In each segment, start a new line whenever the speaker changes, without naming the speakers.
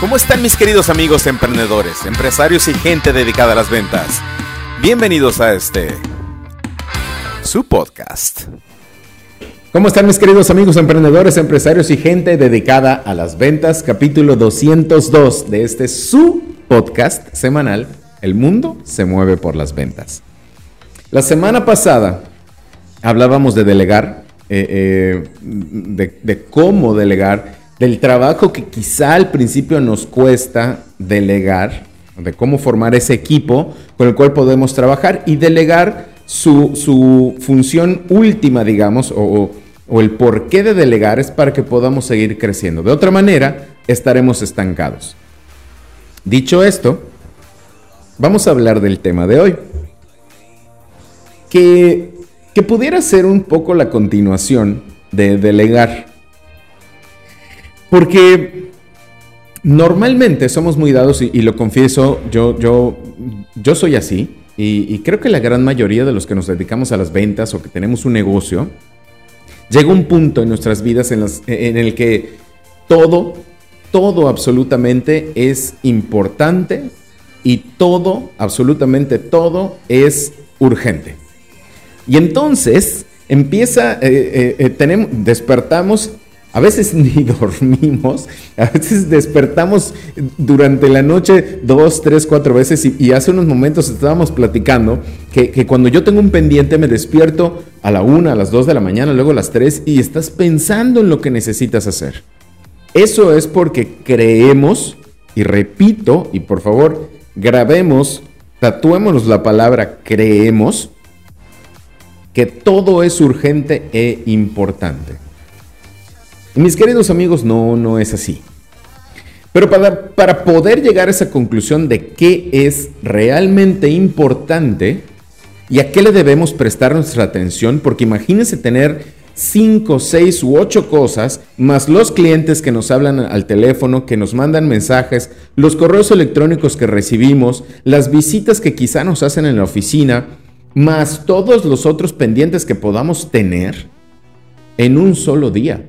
¿Cómo están mis queridos amigos emprendedores, empresarios y gente dedicada a las ventas? Bienvenidos a este, su podcast.
¿Cómo están mis queridos amigos emprendedores, empresarios y gente dedicada a las ventas? Capítulo 202 de este su podcast semanal, El mundo se mueve por las ventas. La semana pasada hablábamos de delegar, eh, eh, de, de cómo delegar del trabajo que quizá al principio nos cuesta delegar, de cómo formar ese equipo con el cual podemos trabajar y delegar su, función última, digamos, o, o el porqué de delegar es para que podamos seguir creciendo. De otra manera, estaremos estancados. Dicho esto, vamos a hablar del tema de hoy. Que, que pudiera ser un poco la continuación de delegar. Porque normalmente somos muy dados, y, lo confieso, yo, yo, yo soy así, y, creo que la gran mayoría de los que nos dedicamos a las ventas o que tenemos un negocio, llega un punto en nuestras vidas en, en el que todo, todo absolutamente es importante y todo, absolutamente todo, es urgente. Y entonces empieza, eh, eh, eh, tenemos, despertamos a veces ni dormimos, a veces despertamos durante la noche dos, tres, cuatro veces y, hace unos momentos estábamos platicando que, cuando yo tengo un pendiente me despierto a la una, a las dos de la mañana, luego a las tres y estás pensando en lo que necesitas hacer. Eso es porque creemos, y repito, y por favor, grabemos, tatuémonos la palabra creemos, que todo es urgente e importante mis queridos amigos, no, no es así. Pero para, para, poder llegar a esa conclusión de qué es realmente importante y a qué le debemos prestar nuestra atención, porque imagínense tener 5, 6 u 8 cosas, más los clientes que nos hablan al teléfono, que nos mandan mensajes, los correos electrónicos que recibimos, las visitas que quizá nos hacen en la oficina, más todos los otros pendientes que podamos tener en un solo día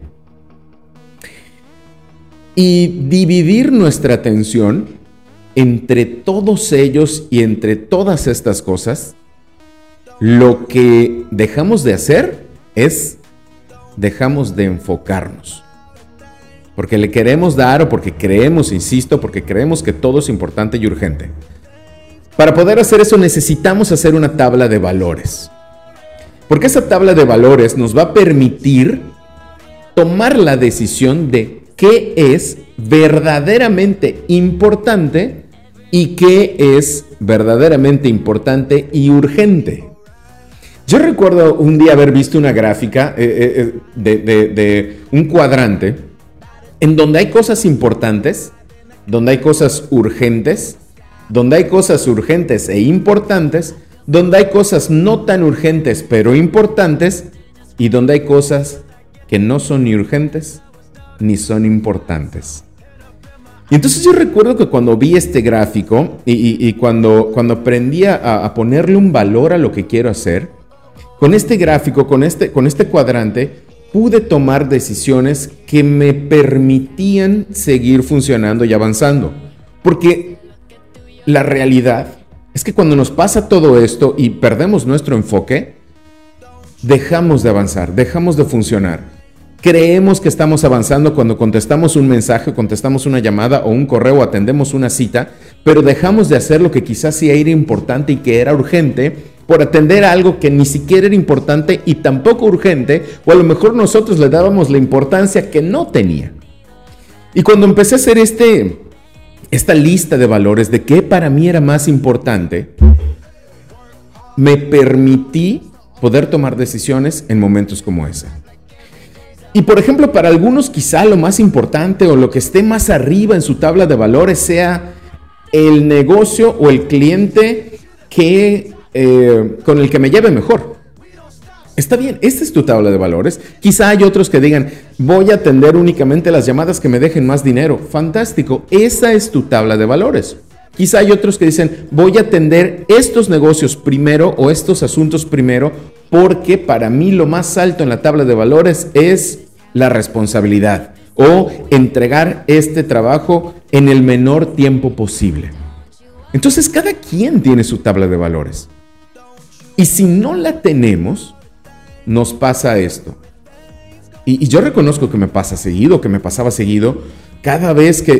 y dividir nuestra atención entre todos ellos y entre todas estas cosas, lo que dejamos de hacer es dejamos de enfocarnos. Porque le queremos dar o porque creemos, insisto, porque creemos que todo es importante y urgente. Para poder hacer eso necesitamos hacer una tabla de valores. Porque esa tabla de valores nos va a permitir tomar la decisión de qué es verdaderamente importante y qué es verdaderamente importante y urgente. Yo recuerdo un día haber visto una gráfica eh, eh, eh, de, un cuadrante en donde hay cosas importantes, donde hay cosas urgentes, donde hay cosas urgentes e importantes, donde hay cosas no tan urgentes pero importantes y donde hay cosas que no son ni urgentes ni son importantes. Y entonces yo recuerdo que cuando vi este gráfico y, cuando, cuando aprendí a, ponerle un valor a lo que quiero hacer, con este gráfico, con este, con este cuadrante, pude tomar decisiones que me permitían seguir funcionando y avanzando. Porque la realidad es que cuando nos pasa todo esto y perdemos nuestro enfoque, dejamos de avanzar, dejamos de funcionar. Creemos que estamos avanzando cuando contestamos un mensaje, contestamos una llamada o un correo atendemos una cita, pero dejamos de hacer lo que quizás sí era importante y que era urgente por atender algo que ni siquiera era importante y tampoco urgente, o a lo mejor nosotros le dábamos la importancia que no tenía. Y cuando empecé a hacer este, esta lista de valores de qué para mí era más importante, me permití poder tomar decisiones en momentos como ese. Y por ejemplo, para algunos quizá lo más importante o lo que esté más arriba en su tabla de valores sea el negocio o el cliente que, eh, con el que me lleve mejor. Está bien, esta es tu tabla de valores. Quizá hay otros que digan, voy a atender únicamente las llamadas que me dejen más dinero. Fantástico, esa es tu tabla de valores. Quizá hay otros que dicen, voy a atender estos negocios primero o estos asuntos primero porque para mí lo más alto en la tabla de valores es la responsabilidad. o entregar este trabajo en el menor tiempo posible. Entonces cada quien tiene su tabla de valores. Y si no la tenemos, nos pasa esto. Y, yo reconozco que me pasa seguido, que me pasaba seguido. Cada vez que,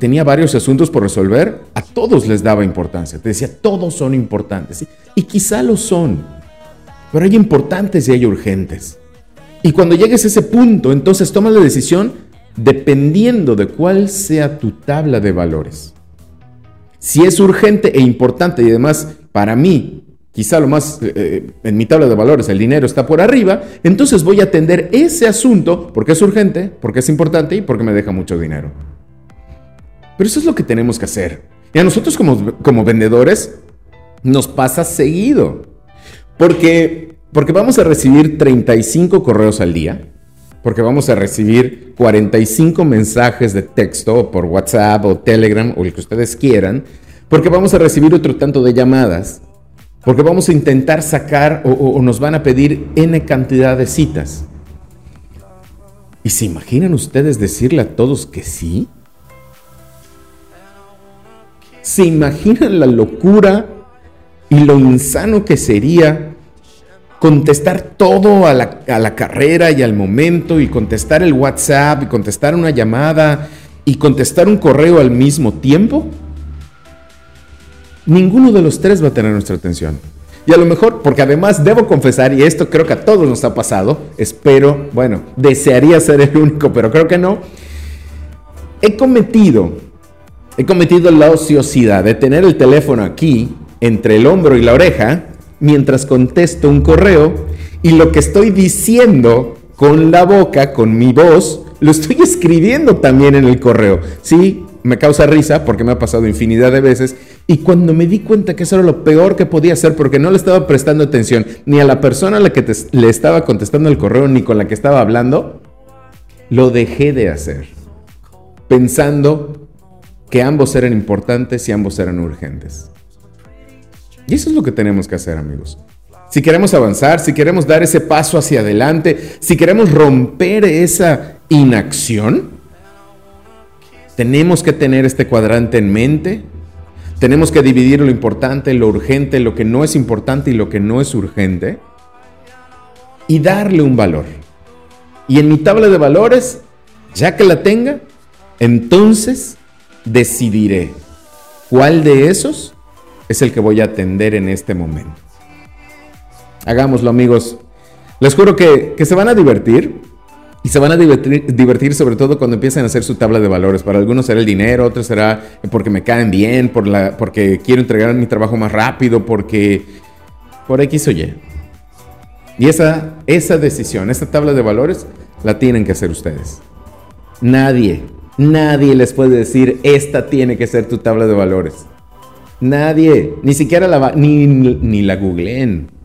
tenía varios asuntos por resolver, a todos les daba importancia. Te decía, todos son importantes. Y quizá lo son. Pero hay importantes y hay urgentes. Y cuando llegues a ese punto, entonces toma la decisión dependiendo de cuál sea tu tabla de valores. Si es urgente e importante y además para mí quizá lo más, eh, eh, en mi tabla de valores, el dinero está por arriba, entonces voy a atender ese asunto porque es urgente, porque es importante y porque me deja mucho dinero. Pero eso es lo que tenemos que hacer. Y a nosotros como, como vendedores nos pasa seguido. Porque, porque vamos a recibir 35 correos al día, porque vamos a recibir 45 mensajes de texto por WhatsApp o Telegram o el que ustedes quieran, porque vamos a recibir otro tanto de llamadas, porque vamos a intentar sacar o, nos van a pedir N cantidad de citas. ¿Y se imaginan ustedes decirle a todos que sí? ¿Se imaginan la locura y lo insano que sería contestar todo a la, a la, carrera y al momento y contestar el WhatsApp y contestar una llamada y contestar un correo al mismo tiempo? ninguno de los tres va a tener nuestra atención. Y a lo mejor, porque además debo confesar, y esto creo que a todos nos ha pasado, espero, bueno, desearía ser el único, pero creo que no, he cometido, he cometido la ociosidad de tener el teléfono aquí, entre el hombro y la oreja, mientras contesto un correo, y lo que estoy diciendo con la boca, con mi voz, lo estoy escribiendo también en el correo. Sí, me causa risa porque me ha pasado infinidad de veces y cuando me di cuenta que eso era lo peor que podía hacer porque no le estaba prestando atención ni a la persona a la que le estaba contestando el correo ni con la que estaba hablando, lo dejé de hacer, pensando que ambos eran importantes y ambos eran urgentes. Y eso es lo que tenemos que hacer, amigos. Si queremos avanzar, si queremos dar ese paso hacia adelante, si queremos romper esa inacción, tenemos que tener este cuadrante en mente. Tenemos que dividir lo importante, lo urgente, lo que no es importante y lo que no es urgente. Y darle un valor. Y en mi tabla de valores, ya que la tenga, entonces decidiré cuál de esos es el que voy a atender en este momento. Hagámoslo amigos. Les juro que, que se van a divertir. Y se van a divertir, sobre todo cuando empiecen a hacer su tabla de valores. Para algunos será el dinero, otros será porque me caen bien, por la, porque quiero entregar mi trabajo más rápido, porque por X o Y. Y esa, esa decisión, esta tabla de valores, la tienen que hacer ustedes. Nadie, nadie les puede decir, esta tiene que ser tu tabla de valores. Nadie, ni siquiera la, ni, ni la googleen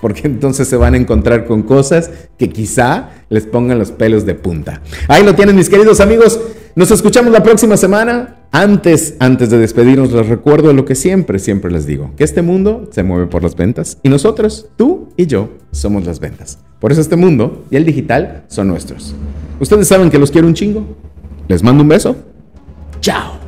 porque entonces se van a encontrar con cosas que quizá les pongan los pelos de punta. Ahí lo tienen mis queridos amigos. Nos escuchamos la próxima semana. Antes, antes de despedirnos, les recuerdo lo que siempre, siempre les digo, que este mundo se mueve por las ventas y nosotros, tú y yo, somos las ventas. Por eso este mundo y el digital son nuestros. Ustedes saben que los quiero un chingo. Les mando un beso. Chao.